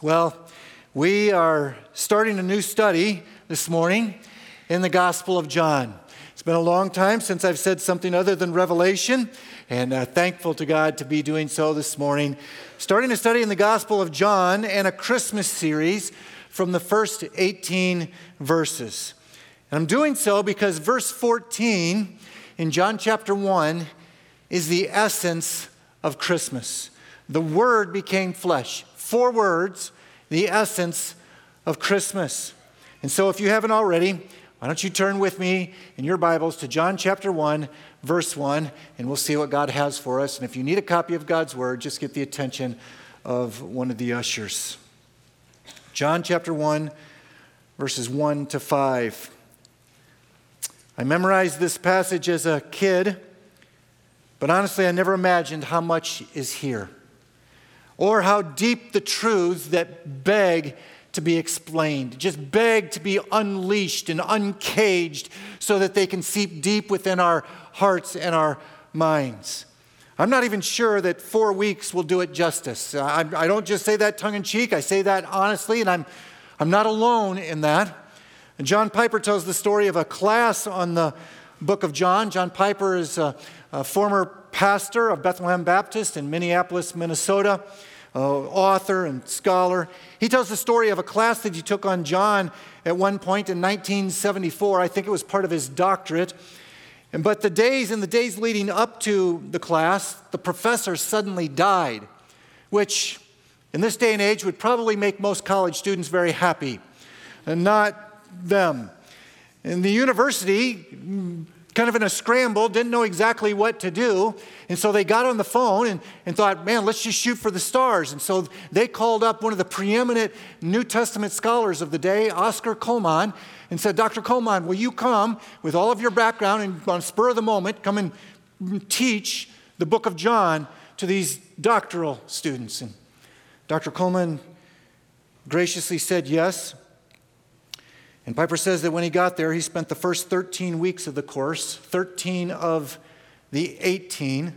Well, we are starting a new study this morning in the Gospel of John. It's been a long time since I've said something other than Revelation, and uh, thankful to God to be doing so this morning. Starting a study in the Gospel of John and a Christmas series from the first 18 verses. And I'm doing so because verse 14 in John chapter 1 is the essence of Christmas. The Word became flesh four words, the essence of Christmas. And so, if you haven't already, why don't you turn with me in your Bibles to John chapter 1, verse 1, and we'll see what God has for us. And if you need a copy of God's Word, just get the attention of one of the ushers. John chapter 1, verses 1 to 5. I memorized this passage as a kid, but honestly, I never imagined how much is here or how deep the truths that beg to be explained, just beg to be unleashed and uncaged so that they can seep deep within our hearts and our minds. I'm not even sure that four weeks will do it justice. I, I don't just say that tongue in cheek, I say that honestly, and I'm, I'm not alone in that. And John Piper tells the story of a class on the book of John. John Piper is a, a former pastor of Bethlehem Baptist in Minneapolis, Minnesota uh, author and scholar. He tells the story of a class that he took on John at one point in 1974. I think it was part of his doctorate. And, but the days and the days leading up to the class, the professor suddenly died, which in this day and age would probably make most college students very happy, and not them. And the university kind of in a scramble, didn't know exactly what to do. And so they got on the phone and, and thought, man, let's just shoot for the stars. And so they called up one of the preeminent New Testament scholars of the day, Oscar Cullmann, and said, Dr. Cullmann, will you come with all of your background and on spur of the moment, come and teach the book of John to these doctoral students? And Dr. Cullmann graciously said yes. And Piper says that when he got there, he spent the first 13 weeks of the course, 13 of the 18,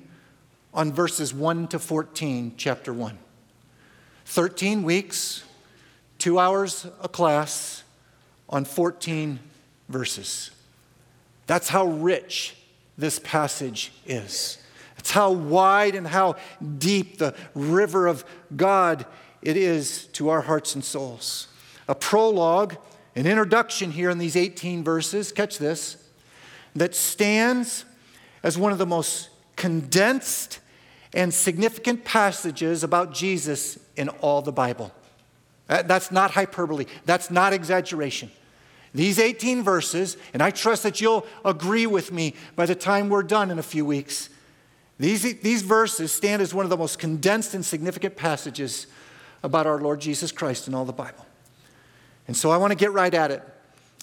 on verses 1 to 14, chapter 1. 13 weeks, two hours a class on 14 verses. That's how rich this passage is. It's how wide and how deep the river of God it is to our hearts and souls. A prologue an introduction here in these 18 verses, catch this, that stands as one of the most condensed and significant passages about Jesus in all the Bible. That's not hyperbole, that's not exaggeration. These 18 verses, and I trust that you'll agree with me by the time we're done in a few weeks, these, these verses stand as one of the most condensed and significant passages about our Lord Jesus Christ in all the Bible. And so I want to get right at it.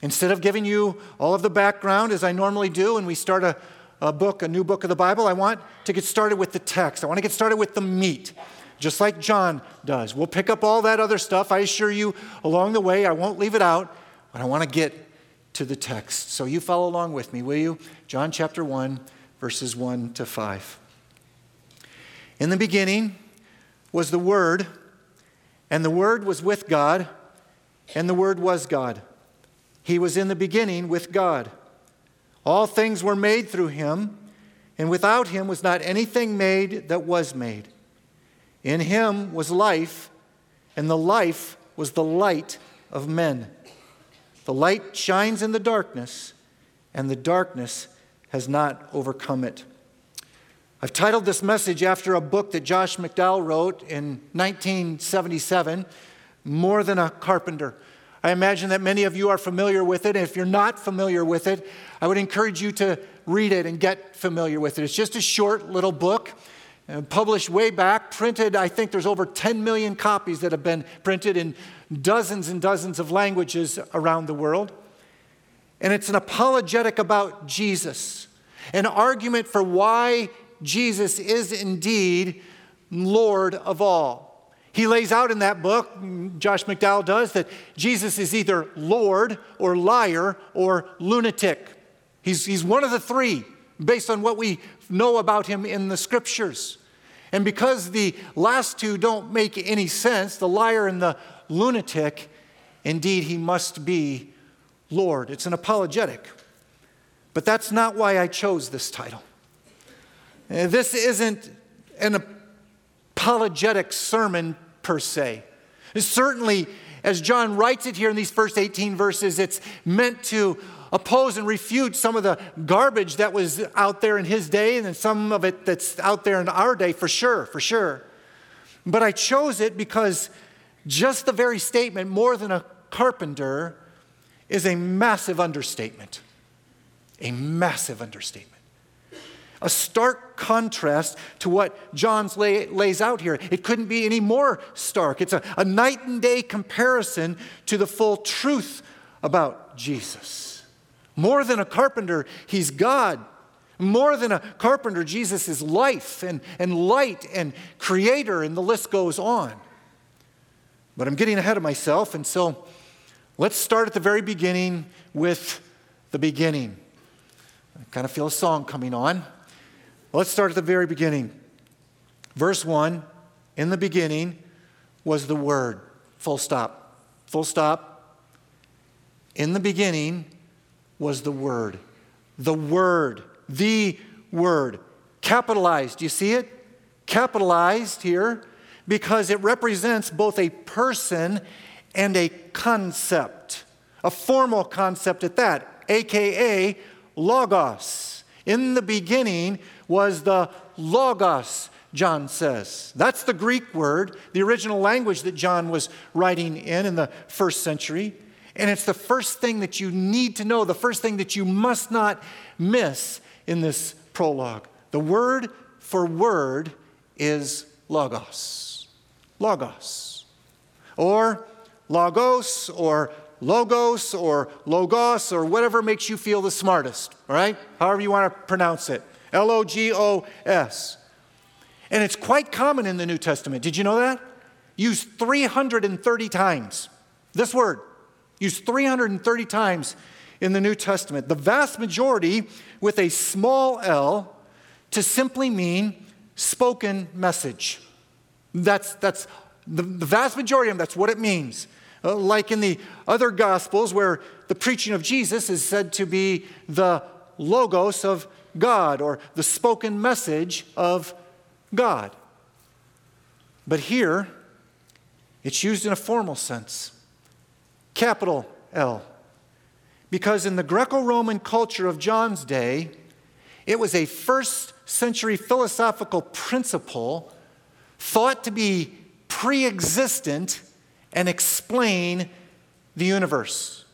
Instead of giving you all of the background as I normally do, and we start a, a book, a new book of the Bible, I want to get started with the text. I want to get started with the meat, just like John does. We'll pick up all that other stuff, I assure you, along the way. I won't leave it out, but I want to get to the text. So you follow along with me, will you? John chapter 1, verses 1 to 5. In the beginning was the Word, and the Word was with God and the Word was God. He was in the beginning with God. All things were made through him, and without him was not anything made that was made. In him was life, and the life was the light of men. The light shines in the darkness, and the darkness has not overcome it. I've titled this message after a book that Josh McDowell wrote in 1977 more than a carpenter. I imagine that many of you are familiar with it. If you're not familiar with it, I would encourage you to read it and get familiar with it. It's just a short little book, uh, published way back, printed. I think there's over 10 million copies that have been printed in dozens and dozens of languages around the world. And it's an apologetic about Jesus, an argument for why Jesus is indeed Lord of all. He lays out in that book, Josh McDowell does, that Jesus is either Lord or liar or lunatic. He's, he's one of the three based on what we know about him in the scriptures. And because the last two don't make any sense, the liar and the lunatic, indeed, he must be Lord. It's an apologetic. But that's not why I chose this title. Uh, this isn't an apologetic sermon per se. Certainly, as John writes it here in these first 18 verses, it's meant to oppose and refute some of the garbage that was out there in his day and then some of it that's out there in our day, for sure, for sure. But I chose it because just the very statement, more than a carpenter, is a massive understatement. A massive understatement. A stark contrast to what John's lay, lays out here. It couldn't be any more stark. It's a, a night and day comparison to the full truth about Jesus. More than a carpenter, he's God. More than a carpenter, Jesus is life and, and light and creator, and the list goes on. But I'm getting ahead of myself, and so let's start at the very beginning with the beginning. I kind of feel a song coming on. Let's start at the very beginning. Verse 1 In the beginning was the Word. Full stop. Full stop. In the beginning was the Word. The Word. The Word. Capitalized. Do you see it? Capitalized here because it represents both a person and a concept, a formal concept at that, aka logos. In the beginning was the logos, John says. That's the Greek word, the original language that John was writing in in the first century. And it's the first thing that you need to know, the first thing that you must not miss in this prologue. The word for word is logos. Logos. Or logos, or logos, or logos, or whatever makes you feel the smartest, all right? However you want to pronounce it. L O G O S. And it's quite common in the New Testament. Did you know that? Used 330 times. This word, used 330 times in the New Testament. The vast majority with a small l to simply mean spoken message. That's, that's the, the vast majority of them, that's what it means. Uh, like in the other Gospels, where the preaching of Jesus is said to be the logos of God or the spoken message of God. But here, it's used in a formal sense capital L. Because in the Greco Roman culture of John's day, it was a first century philosophical principle thought to be pre existent and explain the universe.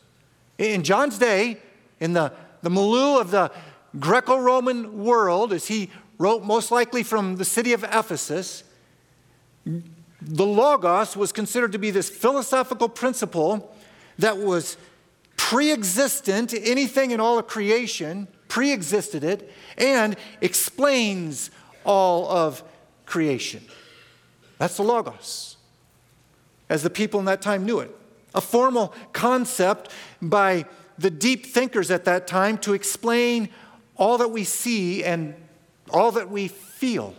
In John's day, in the, the milieu of the Greco Roman world, as he wrote most likely from the city of Ephesus, the Logos was considered to be this philosophical principle that was pre existent anything in all of creation, pre existed it, and explains all of creation. That's the Logos, as the people in that time knew it. A formal concept by the deep thinkers at that time to explain all that we see and all that we feel,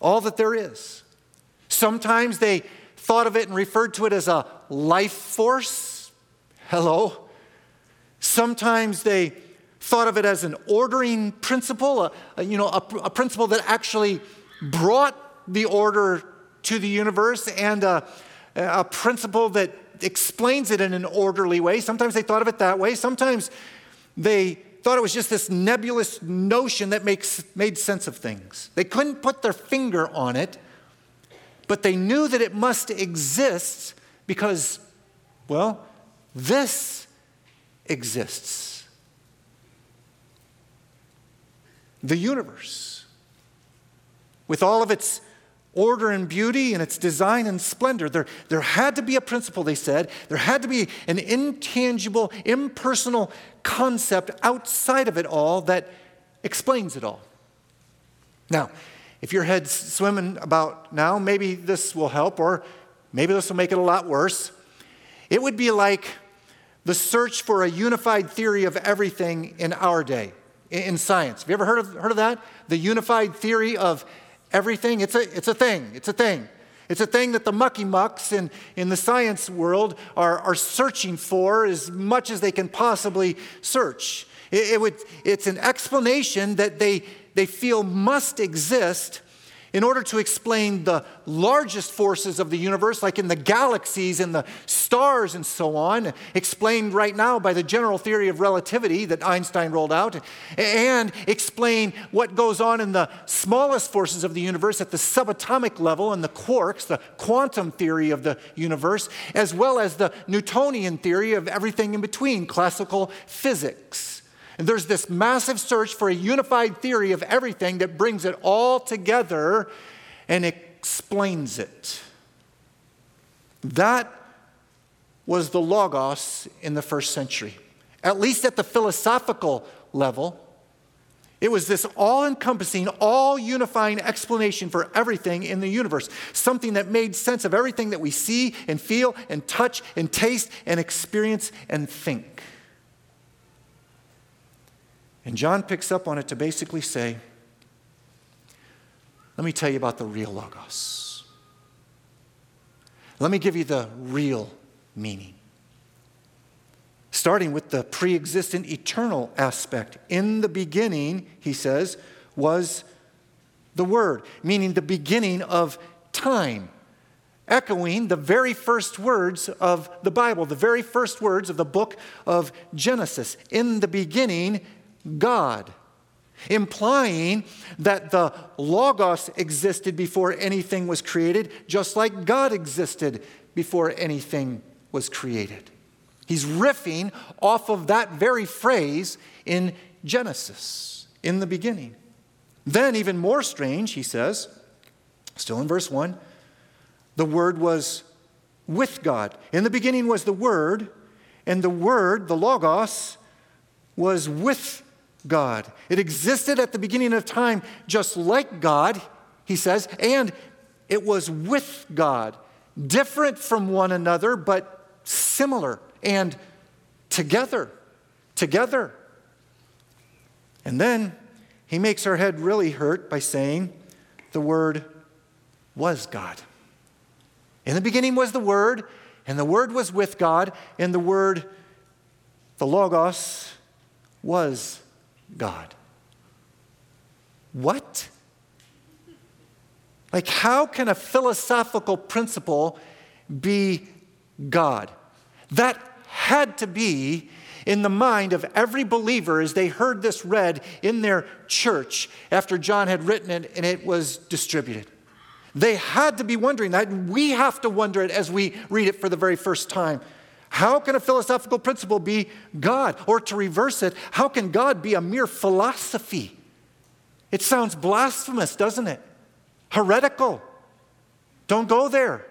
all that there is. Sometimes they thought of it and referred to it as a life force. Hello. Sometimes they thought of it as an ordering principle, a, a you know, a, a, principle that actually brought the order to the universe and a, a principle that explains it in an orderly way. Sometimes they thought of it that way. Sometimes they thought it was just this nebulous notion that makes, made sense of things. They couldn't put their finger on it, but they knew that it must exist because, well, this exists. The universe, with all of its order and beauty and its design and splendor. There, there had to be a principle, they said. There had to be an intangible, impersonal concept outside of it all that explains it all. Now, if your head's swimming about now, maybe this will help, or maybe this will make it a lot worse. It would be like the search for a unified theory of everything in our day in science. Have you ever heard of, heard of that? The unified theory of everything. It's a, it's a thing. It's a thing. It's a thing that the mucky mucks in, in the science world are, are searching for as much as they can possibly search. It, it would, it's an explanation that they, they feel must exist in order to explain the largest forces of the universe, like in the galaxies and the stars and so on, explained right now by the general theory of relativity that Einstein rolled out, and explain what goes on in the smallest forces of the universe at the subatomic level and the quarks, the quantum theory of the universe, as well as the Newtonian theory of everything in between, classical physics. And there's this massive search for a unified theory of everything that brings it all together and explains it. That was the Logos in the first century, at least at the philosophical level. It was this all encompassing, all unifying explanation for everything in the universe, something that made sense of everything that we see and feel and touch and taste and experience and think. And John picks up on it to basically say, let me tell you about the real Logos. Let me give you the real meaning. Starting with the pre existent eternal aspect. In the beginning, he says, was the Word, meaning the beginning of time echoing the very first words of the Bible, the very first words of the book of Genesis. In the beginning, God, implying that the Logos existed before anything was created, just like God existed before anything was created. He's riffing off of that very phrase in Genesis, in the beginning. Then, even more strange, he says, still in verse 1, the Word was with God. In the beginning was the Word, and the Word, the Logos, was with God. It existed at the beginning of time just like God, he says, and it was with God, different from one another, but similar and together. Together. And then he makes our head really hurt by saying the Word was God. In the beginning was the Word, and the Word was with God, and the Word, the Logos, was God. What? Like, how can a philosophical principle be God? That had to be in the mind of every believer as they heard this read in their church after John had written it and it was distributed. They had to be wondering that. We have to wonder it as we read it for the very first time. How can a philosophical principle be God? Or to reverse it, how can God be a mere philosophy? It sounds blasphemous, doesn't it? Heretical. Don't go there.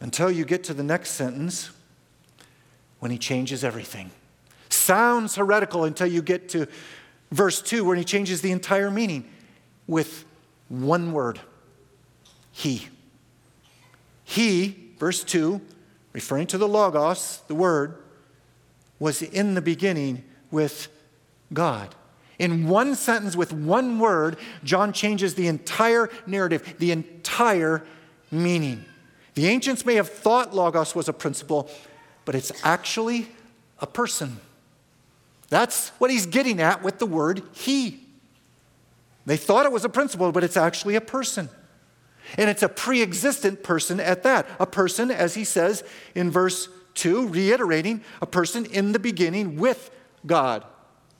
Until you get to the next sentence when he changes everything. Sounds heretical until you get to verse 2 when he changes the entire meaning with one word He. He verse 2, referring to the Logos, the Word, was in the beginning with God. In one sentence, with one word, John changes the entire narrative, the entire meaning. The ancients may have thought Logos was a principle, but it's actually a person. That's what he's getting at with the word he. They thought it was a principle, but it's actually a person. And it's a pre existent person at that. A person, as he says in verse 2, reiterating, a person in the beginning with God.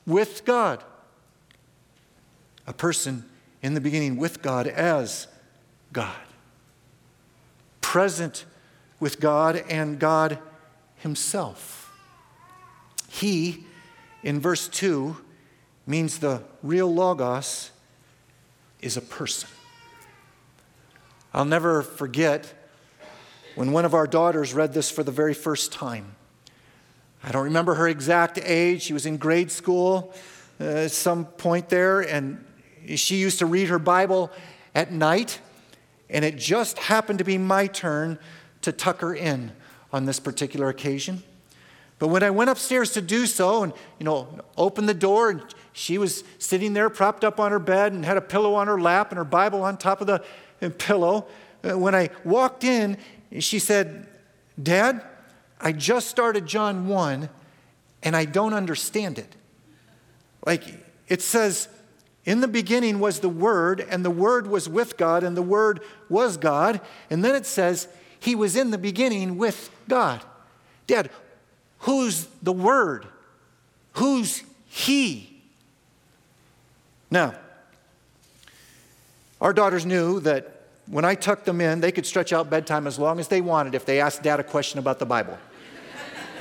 With God. A person in the beginning with God as God. Present with God and God Himself. He, in verse 2, means the real Logos is a person. I'll never forget when one of our daughters read this for the very first time. I don't remember her exact age. She was in grade school uh, at some point there, and she used to read her Bible at night, and it just happened to be my turn to tuck her in on this particular occasion. But when I went upstairs to do so and, you know, opened the door and she was sitting there propped up on her bed and had a pillow on her lap and her Bible on top of the pillow, uh, when I walked in, she said, Dad, I just started John 1 and I don't understand it. Like it says, in the beginning was the Word, and the Word was with God, and the Word was God. And then it says, He was in the beginning with God. Dad, who's the Word? Who's He? Now, our daughters knew that when I tucked them in, they could stretch out bedtime as long as they wanted if they asked Dad a question about the Bible.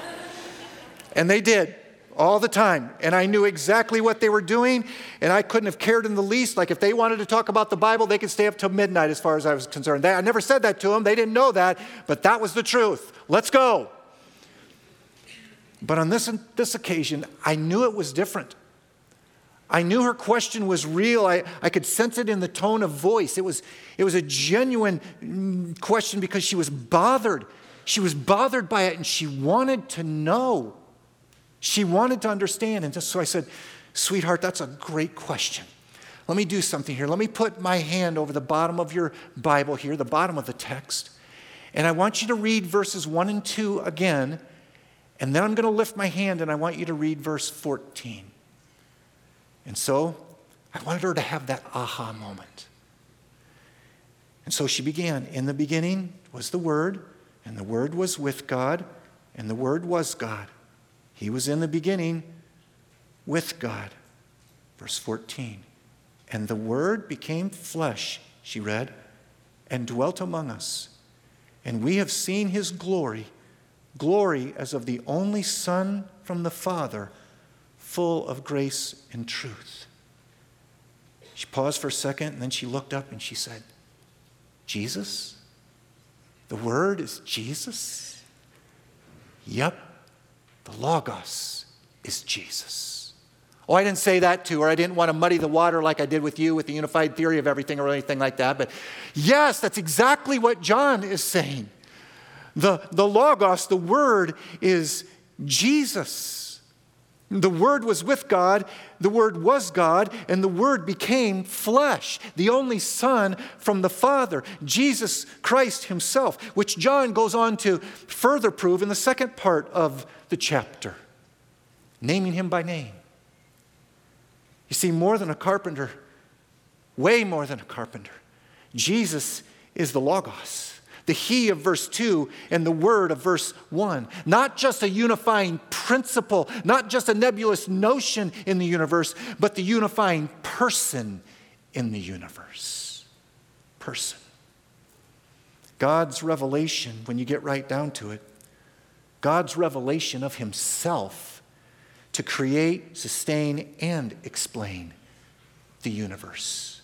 and they did all the time. And I knew exactly what they were doing, and I couldn't have cared in the least. Like if they wanted to talk about the Bible, they could stay up till midnight as far as I was concerned. They, I never said that to them, they didn't know that, but that was the truth. Let's go. But on this, this occasion, I knew it was different. I knew her question was real. I, I could sense it in the tone of voice. It was, it was a genuine question because she was bothered. She was bothered by it and she wanted to know. She wanted to understand. And so I said, Sweetheart, that's a great question. Let me do something here. Let me put my hand over the bottom of your Bible here, the bottom of the text. And I want you to read verses 1 and 2 again. And then I'm going to lift my hand and I want you to read verse 14. And so I wanted her to have that aha moment. And so she began. In the beginning was the Word, and the Word was with God, and the Word was God. He was in the beginning with God. Verse 14. And the Word became flesh, she read, and dwelt among us. And we have seen his glory, glory as of the only Son from the Father, full of grace and truth. She paused for a second and then she looked up and she said, Jesus? The Word is Jesus? Yep. The Logos is Jesus. Oh, I didn't say that to her. I didn't want to muddy the water like I did with you with the unified theory of everything or anything like that. But yes, that's exactly what John is saying. The, the Logos, the Word, is Jesus. The Word was with God, the Word was God, and the Word became flesh, the only Son from the Father, Jesus Christ Himself, which John goes on to further prove in the second part of the chapter, naming Him by name. You see, more than a carpenter, way more than a carpenter, Jesus is the Logos the He of verse 2 and the Word of verse 1. Not just a unifying principle, not just a nebulous notion in the universe, but the unifying person in the universe. Person. God's revelation, when you get right down to it, God's revelation of Himself to create, sustain, and explain the universe.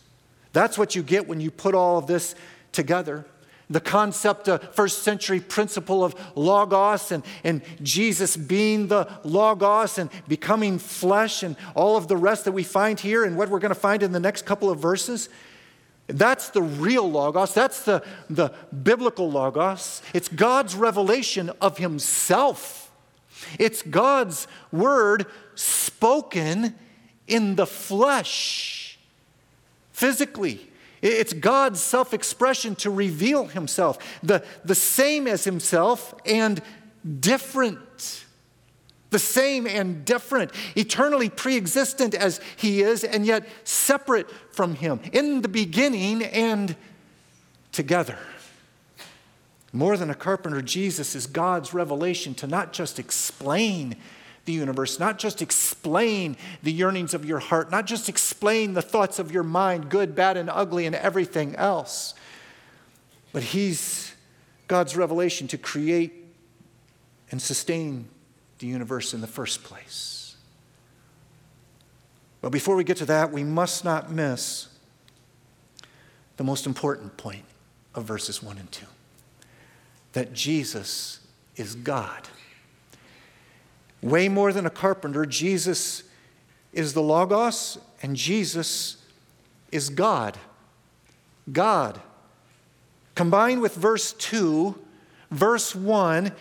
That's what you get when you put all of this together the concept, a first century principle of Logos and, and Jesus being the Logos and becoming flesh and all of the rest that we find here and what we're going to find in the next couple of verses. That's the real Logos. That's the, the biblical Logos. It's God's revelation of Himself. It's God's word spoken in the flesh, physically. It's God's self expression to reveal himself, the, the same as himself and different. The same and different, eternally pre existent as he is, and yet separate from him, in the beginning and together. More than a carpenter, Jesus is God's revelation to not just explain the universe, not just explain the yearnings of your heart, not just explain the thoughts of your mind, good, bad, and ugly, and everything else, but He's God's revelation to create and sustain the universe in the first place. But before we get to that, we must not miss the most important point of verses 1 and 2 that Jesus is God. Way more than a carpenter, Jesus is the Logos, and Jesus is God. God. Combined with verse 2, verse 1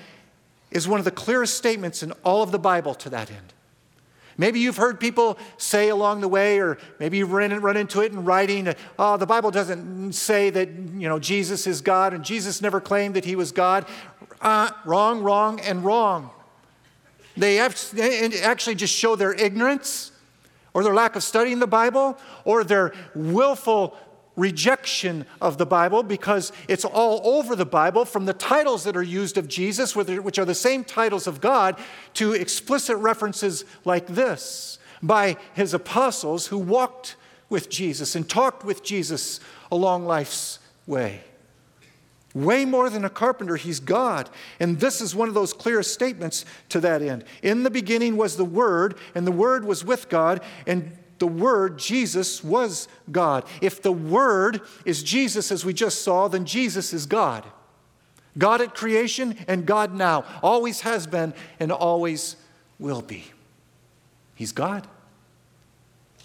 is one of the clearest statements in all of the Bible to that end. Maybe you've heard people say along the way, or maybe you've run, run into it in writing, oh, the Bible doesn't say that, you know, Jesus is God, and Jesus never claimed that he was God. Uh, wrong, wrong, and wrong. They actually just show their ignorance or their lack of studying the Bible or their willful rejection of the Bible because it's all over the Bible, from the titles that are used of Jesus, which are the same titles of God, to explicit references like this by his apostles who walked with Jesus and talked with Jesus along life's way. Way more than a carpenter, he's God. And this is one of those clear statements to that end. In the beginning was the Word, and the Word was with God, and the Word, Jesus, was God. If the Word is Jesus, as we just saw, then Jesus is God. God at creation and God now. Always has been and always will be. He's God.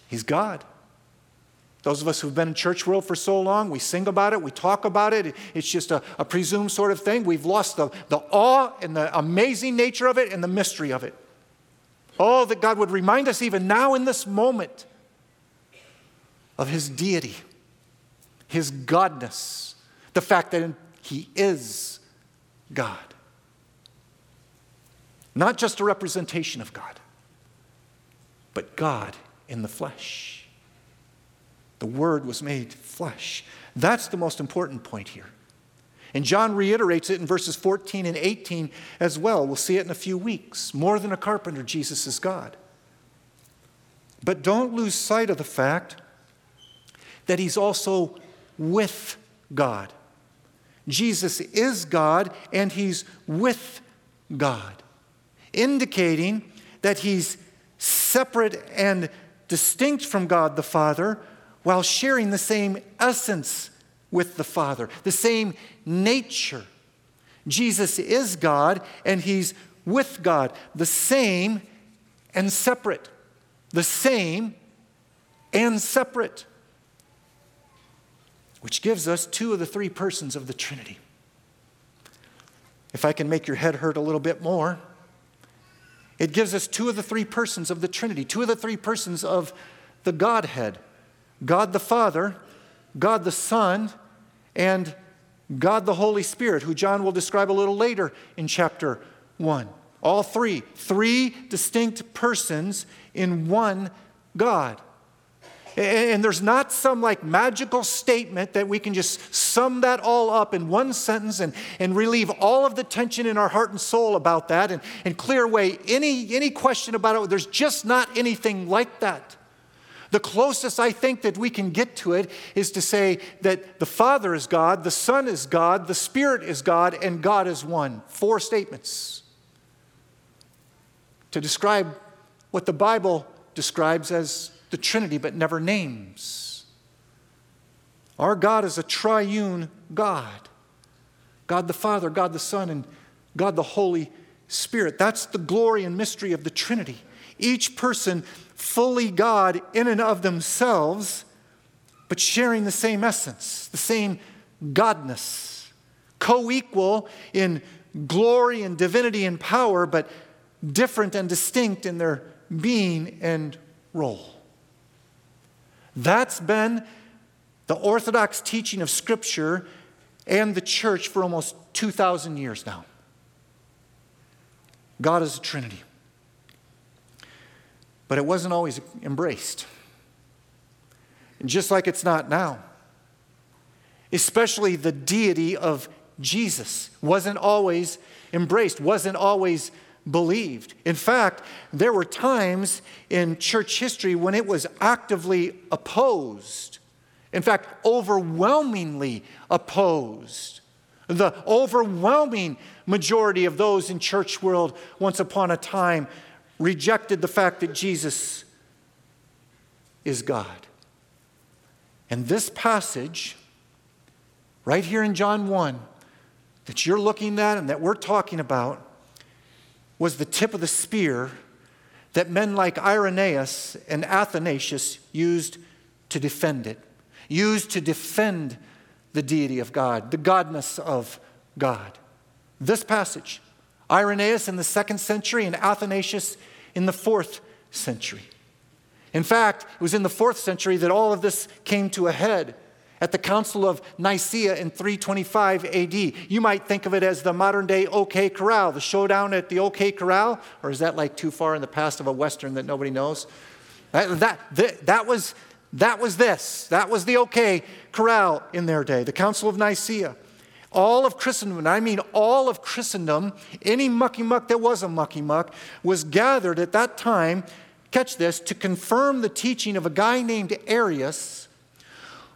He's God. Those of us who've been in church world for so long, we sing about it, we talk about it. It's just a, a presumed sort of thing. We've lost the, the awe and the amazing nature of it and the mystery of it. Oh, that God would remind us even now in this moment of His deity, His Godness, the fact that He is God. Not just a representation of God, but God in the flesh. The Word was made flesh. That's the most important point here. And John reiterates it in verses 14 and 18 as well. We'll see it in a few weeks. More than a carpenter, Jesus is God. But don't lose sight of the fact that he's also with God. Jesus is God and he's with God, indicating that he's separate and distinct from God the Father while sharing the same essence with the Father, the same nature. Jesus is God and he's with God, the same and separate. The same and separate. Which gives us two of the three persons of the Trinity. If I can make your head hurt a little bit more, it gives us two of the three persons of the Trinity, two of the three persons of the Godhead God the Father, God the Son, and God the Holy Spirit, who John will describe a little later in chapter 1. All three, three distinct persons in one God. And there's not some like magical statement that we can just sum that all up in one sentence and, and relieve all of the tension in our heart and soul about that and, and clear away any, any question about it. There's just not anything like that. The closest I think that we can get to it is to say that the Father is God, the Son is God, the Spirit is God, and God is one. Four statements to describe what the Bible describes as the Trinity but never names. Our God is a triune God God the Father, God the Son, and God the Holy Spirit. That's the glory and mystery of the Trinity. Each person fully God in and of themselves, but sharing the same essence, the same godness, co equal in glory and divinity and power, but different and distinct in their being and role. That's been the orthodox teaching of Scripture and the church for almost 2,000 years now. God is a Trinity but it wasn't always embraced. And just like it's not now. Especially the deity of Jesus wasn't always embraced, wasn't always believed. In fact, there were times in church history when it was actively opposed. In fact, overwhelmingly opposed. The overwhelming majority of those in church world once upon a time rejected the fact that Jesus is God. And this passage, right here in John 1, that you're looking at and that we're talking about, was the tip of the spear that men like Irenaeus and Athanasius used to defend it, used to defend the deity of God, the godness of God. This passage, Irenaeus in the second century, and Athanasius in the fourth century. In fact, it was in the fourth century that all of this came to a head at the Council of Nicaea in 325 AD. You might think of it as the modern day OK Corral, the showdown at the OK Corral, or is that like too far in the past of a Western that nobody knows? That, that, that, was, that was this. That was the OK Corral in their day, the Council of Nicaea. All of Christendom, and I mean all of Christendom, any mucky muck that was a mucky muck, was gathered at that time, catch this, to confirm the teaching of a guy named Arius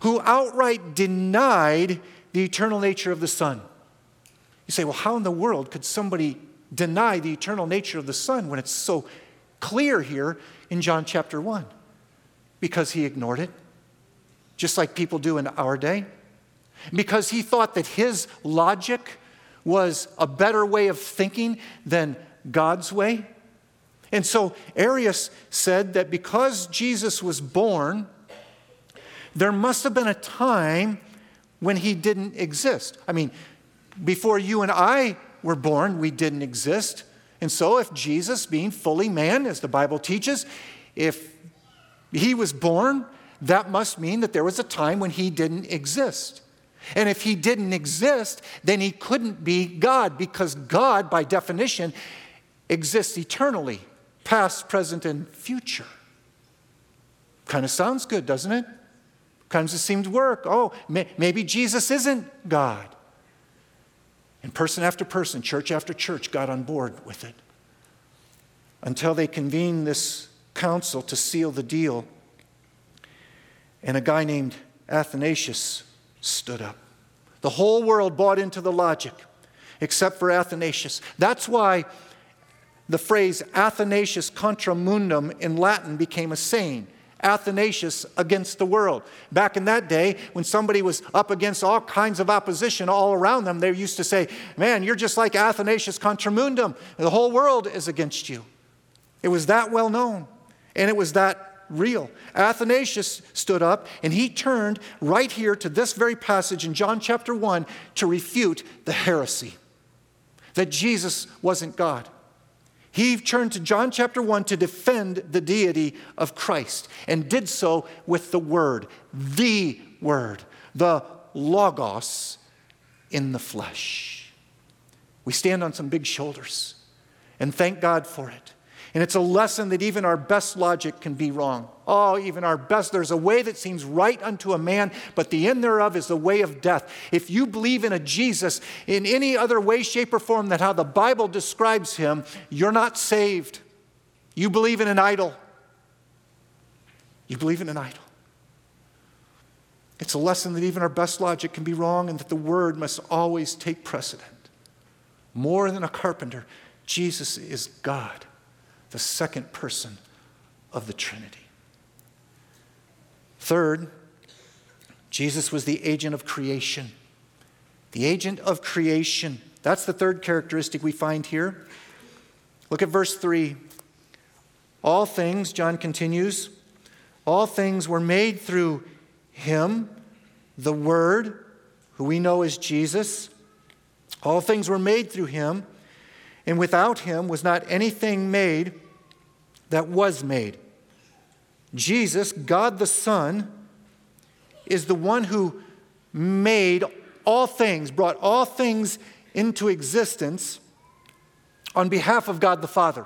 who outright denied the eternal nature of the Son. You say, well, how in the world could somebody deny the eternal nature of the Son when it's so clear here in John chapter 1? Because he ignored it, just like people do in our day. Because he thought that his logic was a better way of thinking than God's way. And so Arius said that because Jesus was born, there must have been a time when he didn't exist. I mean, before you and I were born, we didn't exist. And so, if Jesus, being fully man, as the Bible teaches, if he was born, that must mean that there was a time when he didn't exist. And if he didn't exist, then he couldn't be God because God, by definition, exists eternally, past, present, and future. Kind of sounds good, doesn't it? Kind of seems to work. Oh, may, maybe Jesus isn't God. And person after person, church after church got on board with it until they convened this council to seal the deal. And a guy named Athanasius stood up. The whole world bought into the logic except for Athanasius. That's why the phrase Athanasius contra mundum in Latin became a saying. Athanasius against the world. Back in that day, when somebody was up against all kinds of opposition all around them, they used to say, Man, you're just like Athanasius contra mundum. The whole world is against you. It was that well known, and it was that real. Athanasius stood up and he turned right here to this very passage in John chapter 1 to refute the heresy that Jesus wasn't God. He turned to John chapter 1 to defend the deity of Christ and did so with the Word, the Word, the Logos in the flesh. We stand on some big shoulders and thank God for it. And it's a lesson that even our best logic can be wrong. Oh, even our best, there's a way that seems right unto a man, but the end thereof is the way of death. If you believe in a Jesus in any other way, shape, or form than how the Bible describes him, you're not saved. You believe in an idol. You believe in an idol. It's a lesson that even our best logic can be wrong and that the word must always take precedent. More than a carpenter, Jesus is God the second person of the Trinity. Third, Jesus was the agent of creation. The agent of creation. That's the third characteristic we find here. Look at verse 3. All things, John continues, all things were made through him, the Word, who we know as Jesus. All things were made through him and without him was not anything made that was made. Jesus, God the Son, is the one who made all things, brought all things into existence on behalf of God the Father.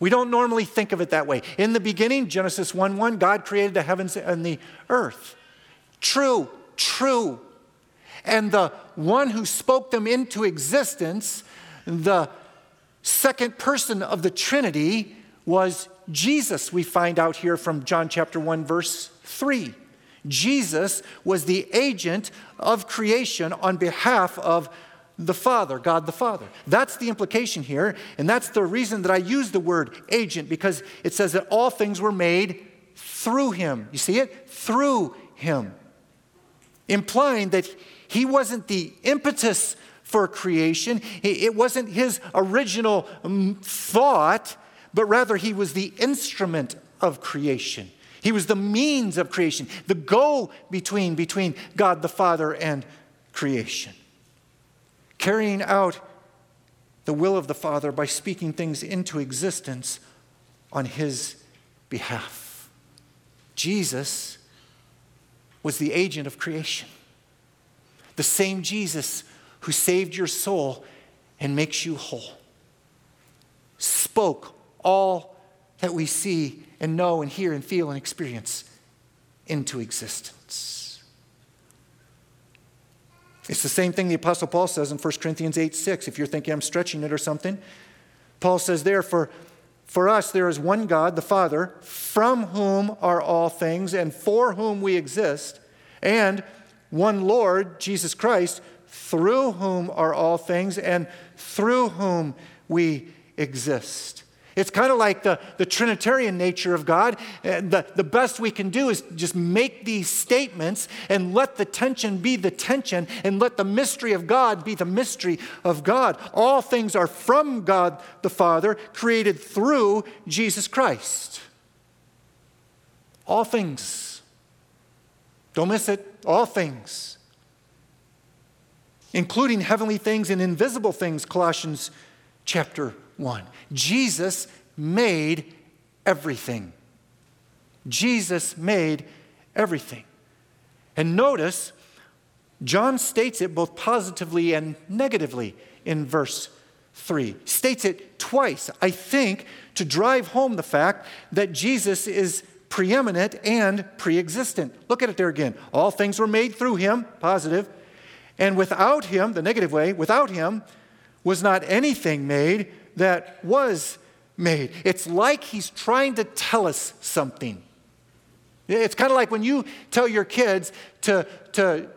We don't normally think of it that way. In the beginning, Genesis 1 1, God created the heavens and the earth. True, true. And the one who spoke them into existence, the second person of the Trinity was Jesus, we find out here from John chapter 1, verse 3. Jesus was the agent of creation on behalf of the Father, God the Father. That's the implication here, and that's the reason that I use the word agent, because it says that all things were made through him. You see it? Through him. Implying that he wasn't the impetus for creation. It wasn't his original um, thought, but rather he was the instrument of creation. He was the means of creation, the go between between God the Father and creation. Carrying out the will of the Father by speaking things into existence on his behalf. Jesus was the agent of creation. The same Jesus who saved your soul and makes you whole spoke all that we see and know and hear and feel and experience into existence. It's the same thing the Apostle Paul says in 1 Corinthians 8 6. If you're thinking I'm stretching it or something, Paul says there, for, for us there is one God, the Father, from whom are all things and for whom we exist, and one Lord, Jesus Christ, through whom are all things and through whom we exist. It's kind of like the, the Trinitarian nature of God. Uh, the, the best we can do is just make these statements and let the tension be the tension and let the mystery of God be the mystery of God. All things are from God the Father, created through Jesus Christ. All things. Don't miss it. All things. Including heavenly things and invisible things, Colossians chapter 1. Jesus made everything. Jesus made everything. And notice, John states it both positively and negatively in verse 3. States it twice, I think, to drive home the fact that Jesus is preeminent and pre existent. Look at it there again. All things were made through him, positive, and without him, the negative way, without him was not anything made that was made. It's like he's trying to tell us something. It's kind of like when you tell your kids to, to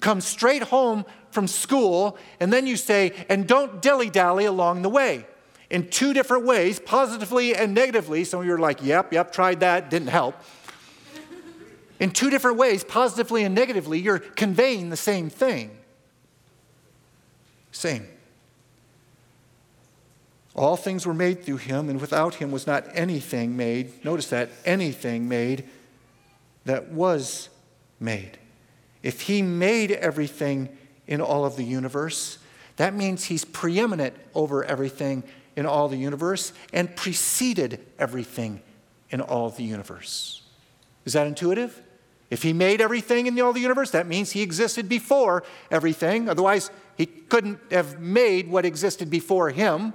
come straight home from school, and then you say, and don't dilly dally along the way. In two different ways, positively and negatively. Some of you are like, yep, yep, tried that, didn't help. In two different ways, positively and negatively, you're conveying the same thing. Same. All things were made through him, and without him was not anything made. Notice that anything made that was made. If he made everything in all of the universe, that means he's preeminent over everything in all the universe and preceded everything in all the universe. Is that intuitive? If he made everything in all the universe, that means he existed before everything. Otherwise, he couldn't have made what existed before him.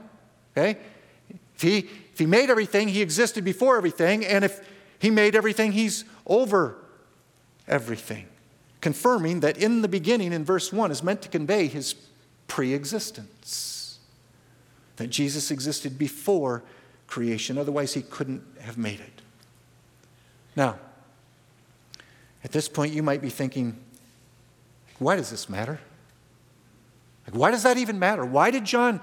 Okay? If he, if he made everything, he existed before everything, and if he made everything, he's over everything. Confirming that in the beginning, in verse 1, is meant to convey his pre existence. That Jesus existed before creation, otherwise, he couldn't have made it. Now, at this point, you might be thinking, why does this matter? Like, why does that even matter? Why did John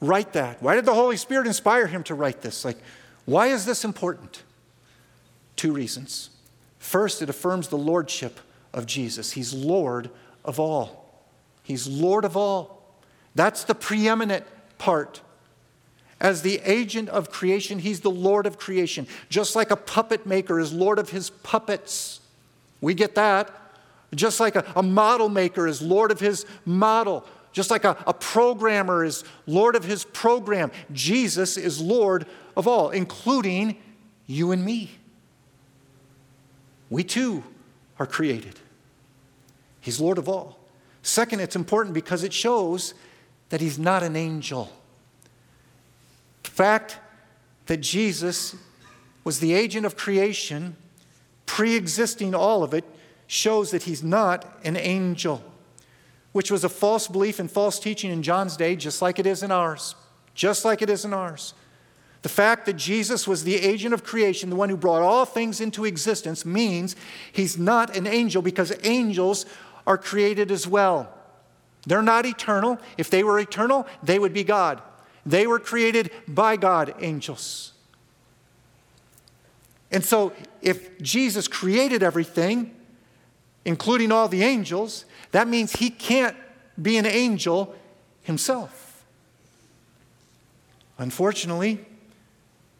write that? Why did the Holy Spirit inspire him to write this? Like, why is this important? Two reasons. First, it affirms the lordship of Jesus. He's Lord of all. He's Lord of all. That's the preeminent part. As the agent of creation, he's the Lord of creation. Just like a puppet maker is Lord of his puppets. We get that. Just like a, a model maker is Lord of his model. Just like a, a programmer is Lord of his program, Jesus is Lord of all, including you and me. We too are created. He's Lord of all. Second, it's important because it shows that he's not an angel. The fact that Jesus was the agent of creation, pre existing all of it, shows that he's not an angel which was a false belief and false teaching in John's day, just like it is in ours. Just like it is in ours. The fact that Jesus was the agent of creation, the one who brought all things into existence, means he's not an angel because angels are created as well. They're not eternal. If they were eternal, they would be God. They were created by God, angels. And so, if Jesus created everything, including all the angels, that means he can't be an angel himself. Unfortunately,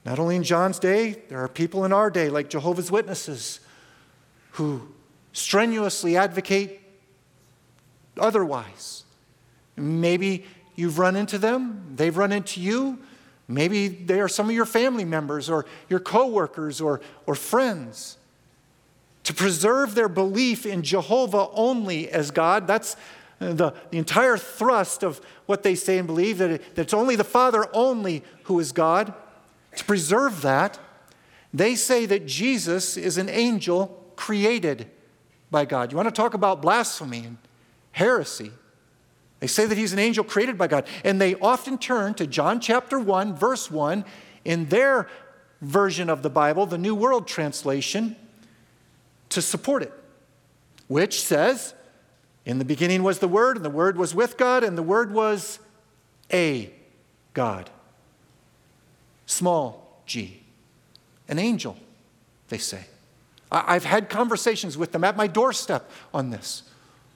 not only in John's day, there are people in our day, like Jehovah's Witnesses, who strenuously advocate otherwise. Maybe you've run into them, they've run into you. Maybe they are some of your family members or your coworkers or, or friends. To preserve their belief in Jehovah only as God, that's uh, the, the entire thrust of what they say and believe, that, it, that it's only the Father only who is God. To preserve that, they say that Jesus is an angel created by God. You want to talk about blasphemy and heresy? They say that he's an angel created by God. And they often turn to John chapter 1, verse 1, in their version of the Bible, the New World Translation, to support it, which says, In the beginning was the Word, and the Word was with God, and the Word was a God. Small g. An angel, they say. I've had conversations with them at my doorstep on this.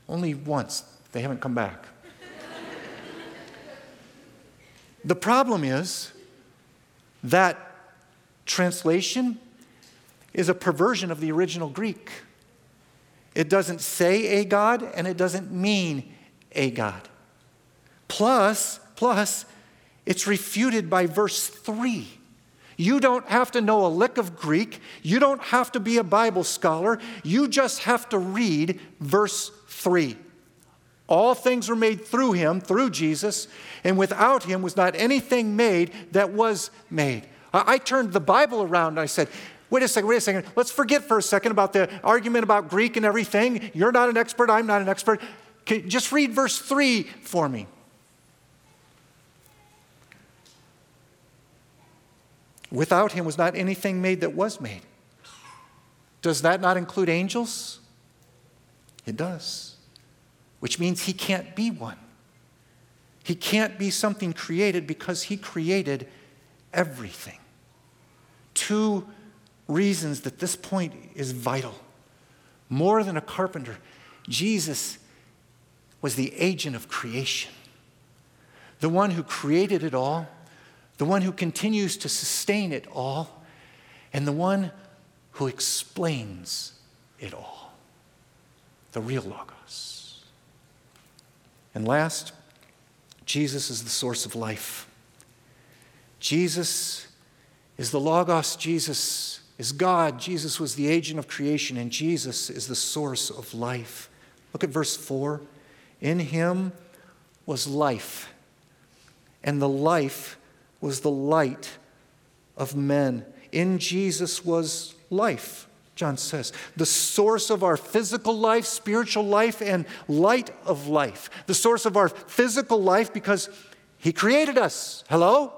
Only once. They haven't come back. The problem is that translation is a perversion of the original Greek. It doesn't say a God and it doesn't mean a God. Plus, plus, it's refuted by verse 3 you don't have to know a lick of Greek. You don't have to be a Bible scholar. You just have to read verse 3. All things were made through him, through Jesus, and without him was not anything made that was made. I turned the Bible around and I said, Wait a second, wait a second. Let's forget for a second about the argument about Greek and everything. You're not an expert, I'm not an expert. Just read verse 3 for me. Without him was not anything made that was made. Does that not include angels? It does, which means he can't be one. He can't be something created because he created everything. Two reasons that this point is vital. More than a carpenter, Jesus was the agent of creation, the one who created it all the one who continues to sustain it all, and the one who explains it all the real Logos. And last, Jesus is the source of life. Jesus is the Logos, Jesus is God, Jesus was the agent of creation, and Jesus is the source of life. Look at verse 4. In him was life, and the life was the light of men. In Jesus was life, John says. The source of our physical life, spiritual life, and light of life. The source of our physical life because He created us. Hello?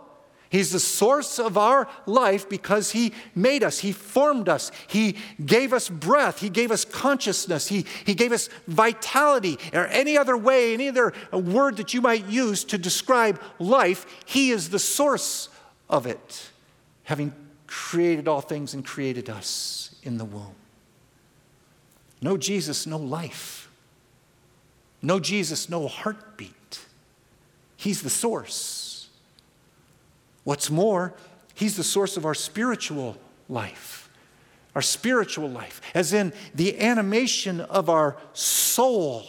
He's the source of our life because He made us. He formed us. He gave us breath. He gave us consciousness. He, he gave us vitality, or any other way, any other word that you might use to describe life. He is the source of it, having created all things and created us in the womb. No Jesus, no life. No Jesus, no heartbeat. He's the source. What's more, He's the source of our spiritual life, our spiritual life, as in the animation of our soul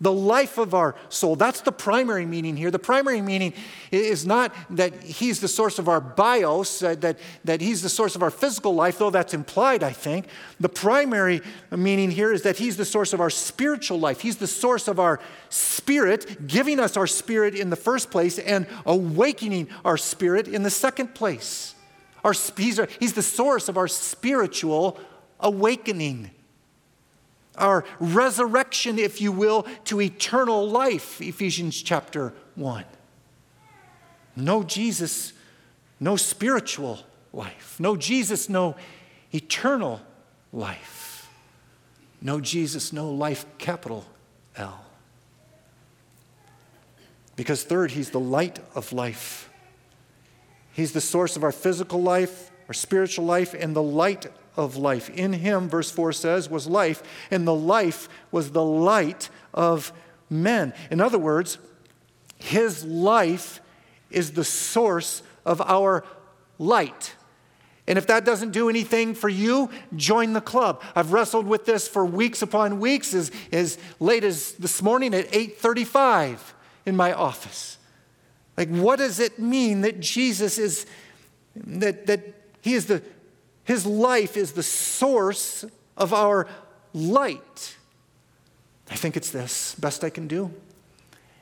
the life of our soul. That's the primary meaning here. The primary meaning is not that he's the source of our bios, uh, that, that he's the source of our physical life, though that's implied, I think. The primary meaning here is that he's the source of our spiritual life. He's the source of our spirit, giving us our spirit in the first place and awakening our spirit in the second place. Our, he's, he's the source of our spiritual awakening our resurrection, if you will, to eternal life, Ephesians chapter 1. No Jesus, no spiritual life. No Jesus, no eternal life. No Jesus, no life, capital L. Because, third, He's the light of life. He's the source of our physical life, our spiritual life, and the light of life. In him, verse 4 says, was life, and the life was the light of men. In other words, his life is the source of our light. And if that doesn't do anything for you, join the club. I've wrestled with this for weeks upon weeks, as, as late as this morning at 8:35 in my office. Like, what does it mean that Jesus is, that, that he is the, his life is the source of our light? I think it's this, best I can do.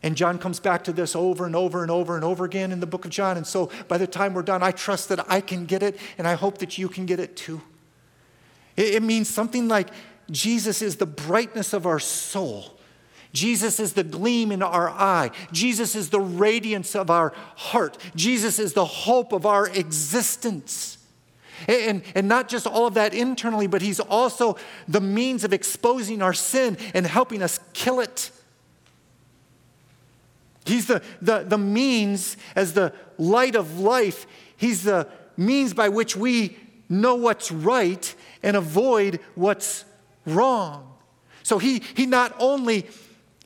And John comes back to this over and over and over and over again in the book of John. And so by the time we're done, I trust that I can get it, and I hope that you can get it too. It, it means something like Jesus is the brightness of our soul. Jesus is the gleam in our eye. Jesus is the radiance of our heart. Jesus is the hope of our existence. And, and not just all of that internally, but He's also the means of exposing our sin and helping us kill it. He's the, the, the means as the light of life. He's the means by which we know what's right and avoid what's wrong. So he, he, not only,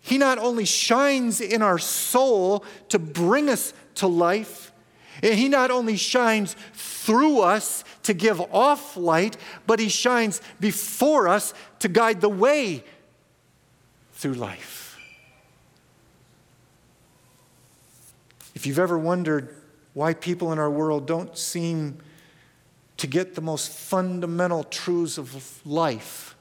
he not only shines in our soul to bring us to life, he not only shines through us to give off light, but he shines before us to guide the way through life. If you've ever wondered why people in our world don't seem to get the most fundamental truths of life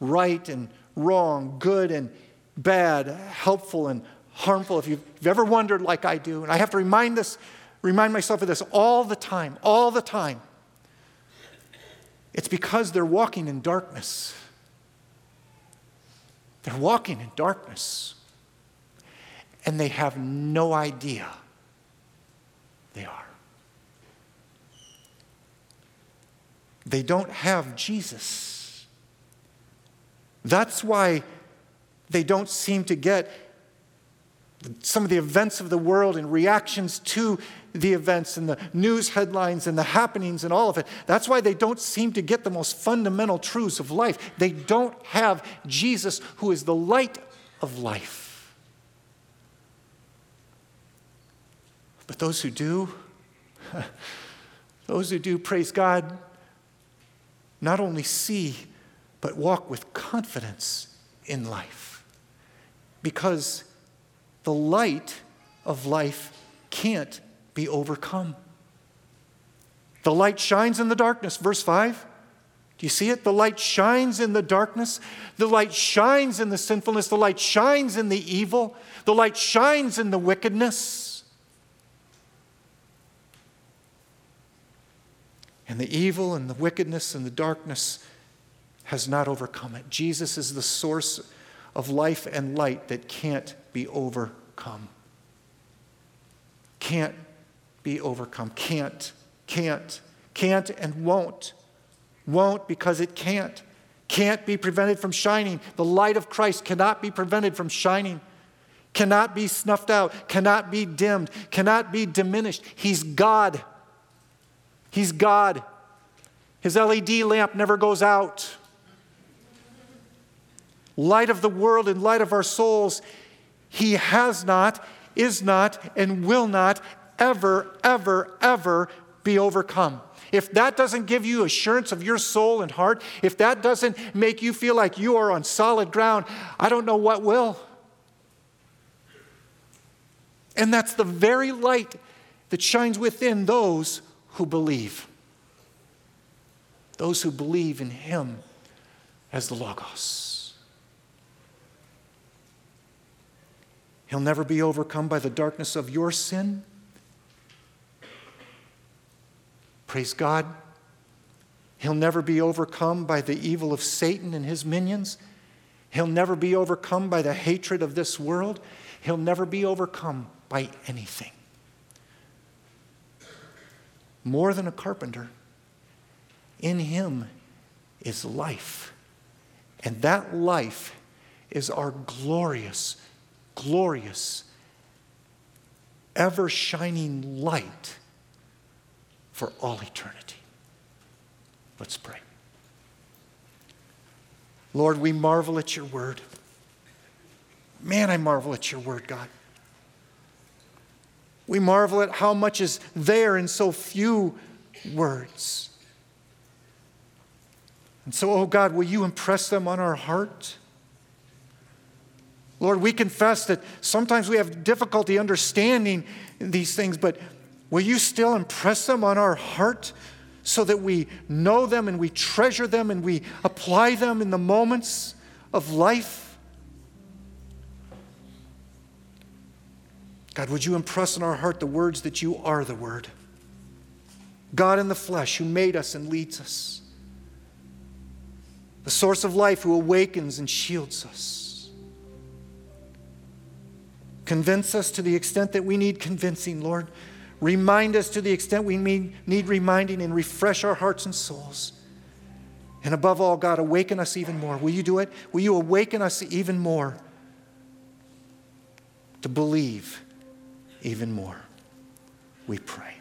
right and wrong, good and bad, helpful and harmful, if you've ever wondered like I do, and I have to remind this, remind myself of this all the time, all the time. It's because they're walking in darkness. They're walking in darkness and they have no idea they are. They don't have Jesus. That's why they don't seem to get some of the events of the world and reactions to the events and the news headlines and the happenings and all of it. That's why they don't seem to get the most fundamental truths of life. They don't have Jesus, who is the light of life. But those who do, those who do, praise God, not only see, but walk with confidence in life. Because the light of life can't be overcome. The light shines in the darkness, verse 5. Do you see it? The light shines in the darkness. The light shines in the sinfulness. The light shines in the evil. The light shines in the wickedness. And the evil and the wickedness and the darkness has not overcome it. Jesus is the source of life and light that can't be overcome. Can't be overcome. Can't, can't, can't, and won't. Won't because it can't. Can't be prevented from shining. The light of Christ cannot be prevented from shining, cannot be snuffed out, cannot be dimmed, cannot be diminished. He's God. He's God. His LED lamp never goes out. Light of the world and light of our souls, He has not, is not, and will not ever, ever, ever be overcome. If that doesn't give you assurance of your soul and heart, if that doesn't make you feel like you are on solid ground, I don't know what will. And that's the very light that shines within those who believe. Those who believe in Him as the Logos. He'll never be overcome by the darkness of your sin. Praise God. He'll never be overcome by the evil of Satan and his minions. He'll never be overcome by the hatred of this world. He'll never be overcome by anything more than a carpenter. In him is life. And that life is our glorious, glorious, ever shining light for all eternity. Let's pray. Lord, we marvel at your word. Man, I marvel at your word, God. We marvel at how much is there in so few words. And so, oh God, will you impress them on our heart? Lord, we confess that sometimes we have difficulty understanding these things, but will you still impress them on our heart so that we know them and we treasure them and we apply them in the moments of life? God, would you impress on our heart the words that you are the Word? God in the flesh who made us and leads us, the source of life who awakens and shields us. Convince us to the extent that we need convincing, Lord. Remind us to the extent we need reminding and refresh our hearts and souls. And above all, God, awaken us even more. Will you do it? Will you awaken us even more to believe even more? We pray.